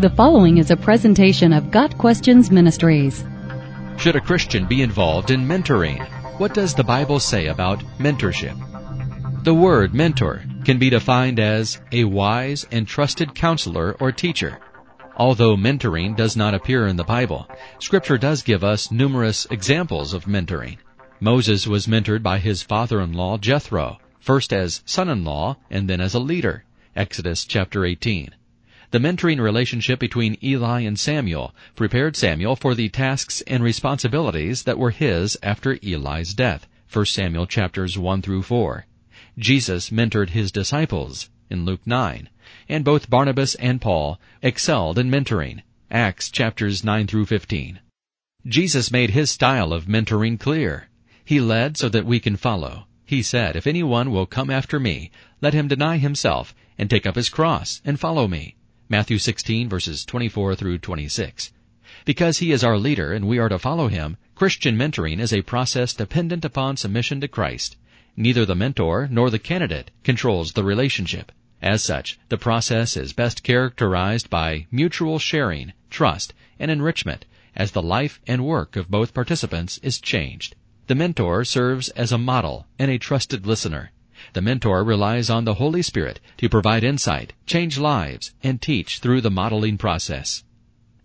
The following is a presentation of Got Questions Ministries. Should a Christian be involved in mentoring? What does the Bible say about mentorship? The word mentor can be defined as a wise and trusted counselor or teacher. Although mentoring does not appear in the Bible, Scripture does give us numerous examples of mentoring. Moses was mentored by his father-in-law Jethro, first as son-in-law and then as a leader. Exodus chapter 18. The mentoring relationship between Eli and Samuel prepared Samuel for the tasks and responsibilities that were his after Eli's death. 1 Samuel chapters 1 through 4. Jesus mentored his disciples in Luke 9, and both Barnabas and Paul excelled in mentoring. Acts chapters 9 through 15. Jesus made his style of mentoring clear. He led so that we can follow. He said, If anyone will come after me, let him deny himself and take up his cross and follow me. Matthew 16 verses 24 through 26. Because he is our leader and we are to follow him, Christian mentoring is a process dependent upon submission to Christ. Neither the mentor nor the candidate controls the relationship. As such, the process is best characterized by mutual sharing, trust, and enrichment as the life and work of both participants is changed. The mentor serves as a model and a trusted listener. The mentor relies on the Holy Spirit to provide insight, change lives, and teach through the modeling process.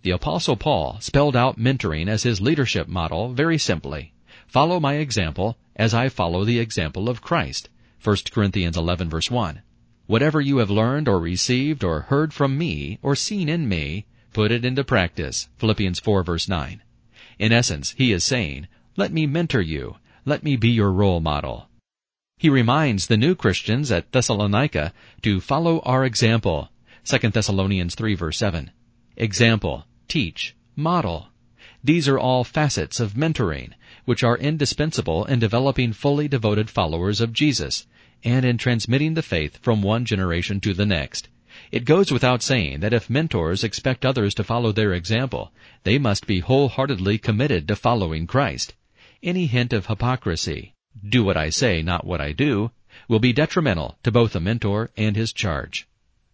The Apostle Paul spelled out mentoring as his leadership model very simply. Follow my example as I follow the example of Christ. 1 Corinthians 11 verse 1. Whatever you have learned or received or heard from me or seen in me, put it into practice. Philippians 4 verse 9. In essence, he is saying, let me mentor you. Let me be your role model. He reminds the new Christians at Thessalonica to follow our example. 2 Thessalonians 3 verse 7. Example, teach, model. These are all facets of mentoring, which are indispensable in developing fully devoted followers of Jesus, and in transmitting the faith from one generation to the next. It goes without saying that if mentors expect others to follow their example, they must be wholeheartedly committed to following Christ. Any hint of hypocrisy, do what I say, not what I do, will be detrimental to both the mentor and his charge.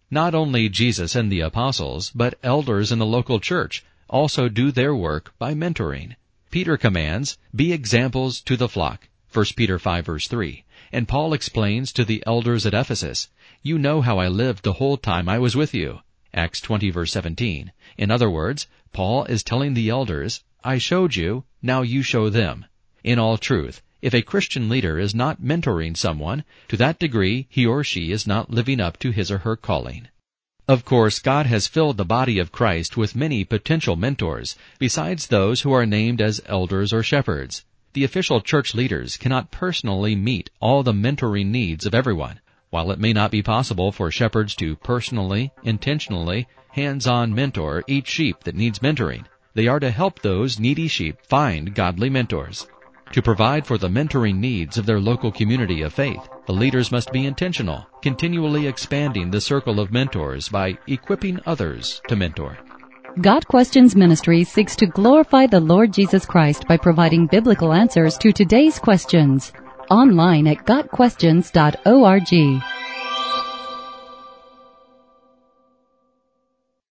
Not only Jesus and the apostles, but elders in the local church also do their work by mentoring. Peter commands, be examples to the flock, 1 Peter 5 verse 3, and Paul explains to the elders at Ephesus, you know how I lived the whole time I was with you, Acts 20 verse 17. In other words, Paul is telling the elders, I showed you, now you show them. In all truth, if a Christian leader is not mentoring someone, to that degree he or she is not living up to his or her calling. Of course, God has filled the body of Christ with many potential mentors, besides those who are named as elders or shepherds. The official church leaders cannot personally meet all the mentoring needs of everyone. While it may not be possible for shepherds to personally, intentionally, hands-on mentor each sheep that needs mentoring, they are to help those needy sheep find godly mentors. To provide for the mentoring needs of their local community of faith, the leaders must be intentional, continually expanding the circle of mentors by equipping others to mentor. Got Questions Ministry seeks to glorify the Lord Jesus Christ by providing biblical answers to today's questions. Online at GotQuestions.org.